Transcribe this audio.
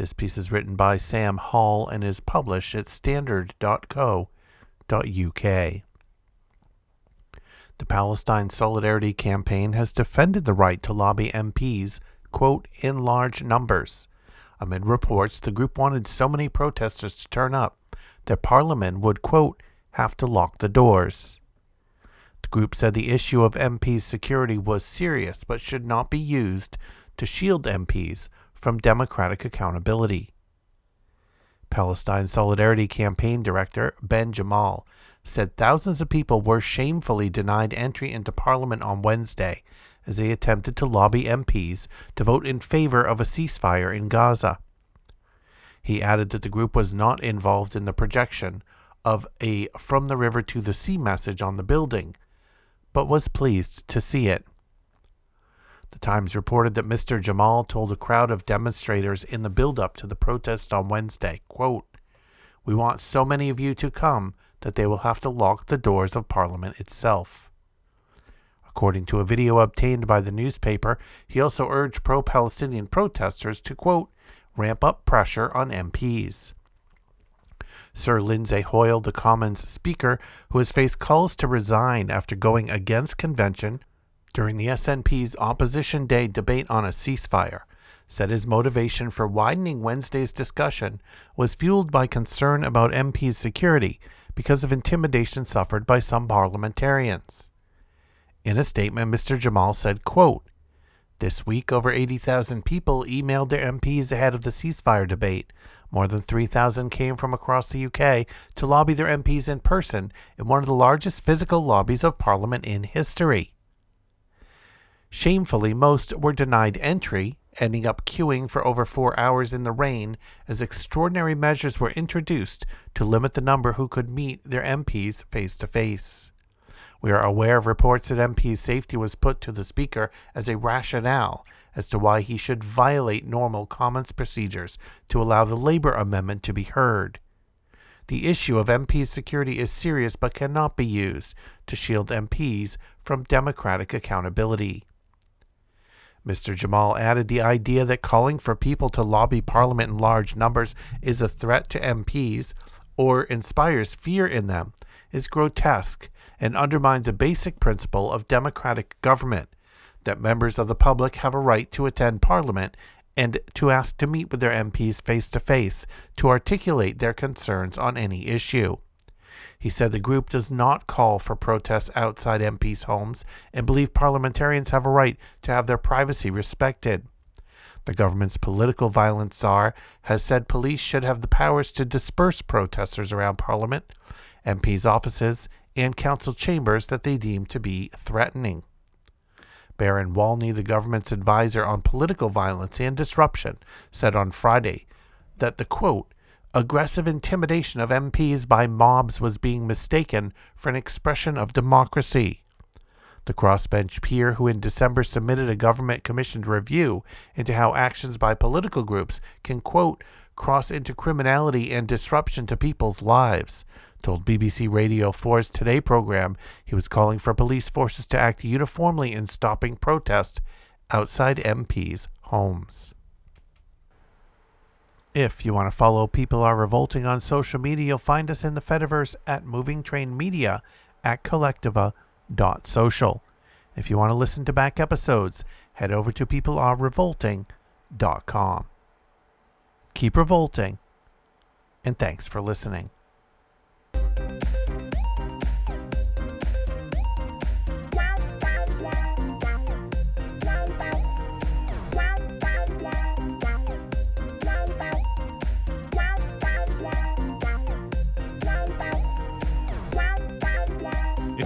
This piece is written by Sam Hall and is published at standard.co.uk. The Palestine Solidarity Campaign has defended the right to lobby MPs, quote, in large numbers. Amid reports, the group wanted so many protesters to turn up that Parliament would, quote, have to lock the doors. The group said the issue of MPs' security was serious but should not be used to shield MPs from democratic accountability. Palestine Solidarity Campaign Director Ben Jamal said thousands of people were shamefully denied entry into Parliament on Wednesday as they attempted to lobby MPs to vote in favor of a ceasefire in Gaza. He added that the group was not involved in the projection of a From the River to the Sea message on the building, but was pleased to see it. The Times reported that Mr. Jamal told a crowd of demonstrators in the build-up to the protest on Wednesday, quote, We want so many of you to come that they will have to lock the doors of Parliament itself. According to a video obtained by the newspaper, he also urged pro-Palestinian protesters to, quote, ramp up pressure on MPs. Sir Lindsay Hoyle, the Commons Speaker, who has faced calls to resign after going against convention during the SNP's Opposition Day debate on a ceasefire, said his motivation for widening Wednesday's discussion was fueled by concern about MPs' security because of intimidation suffered by some parliamentarians. In a statement, Mr. Jamal said, quote, This week, over 80,000 people emailed their MPs ahead of the ceasefire debate. More than 3,000 came from across the UK to lobby their MPs in person in one of the largest physical lobbies of Parliament in history. Shamefully, most were denied entry, ending up queuing for over four hours in the rain as extraordinary measures were introduced to limit the number who could meet their MPs face to face. We are aware of reports that MP's safety was put to the Speaker as a rationale as to why he should violate normal Commons procedures to allow the Labour amendment to be heard. The issue of MP's security is serious but cannot be used to shield MPs from democratic accountability. Mr. Jamal added the idea that calling for people to lobby Parliament in large numbers is a threat to MPs or inspires fear in them is grotesque and undermines a basic principle of democratic government that members of the public have a right to attend Parliament and to ask to meet with their MPs face to face to articulate their concerns on any issue. He said the group does not call for protests outside MPs' homes and believe parliamentarians have a right to have their privacy respected. The government's political violence czar has said police should have the powers to disperse protesters around Parliament, MPs' offices, and council chambers that they deem to be threatening. Baron Walney, the government's advisor on political violence and disruption, said on Friday that the quote, aggressive intimidation of MPs by mobs was being mistaken for an expression of democracy. The crossbench peer, who in December submitted a government commissioned review into how actions by political groups can, quote, cross into criminality and disruption to people's lives, told BBC Radio 4's Today program he was calling for police forces to act uniformly in stopping protests outside MPs' homes. If you want to follow People Are Revolting on social media, you'll find us in the Fediverse at Moving Train Media at kolektiva.social. If you want to listen to back episodes, head over to peoplearerevolting.com. Keep revolting, and thanks for listening.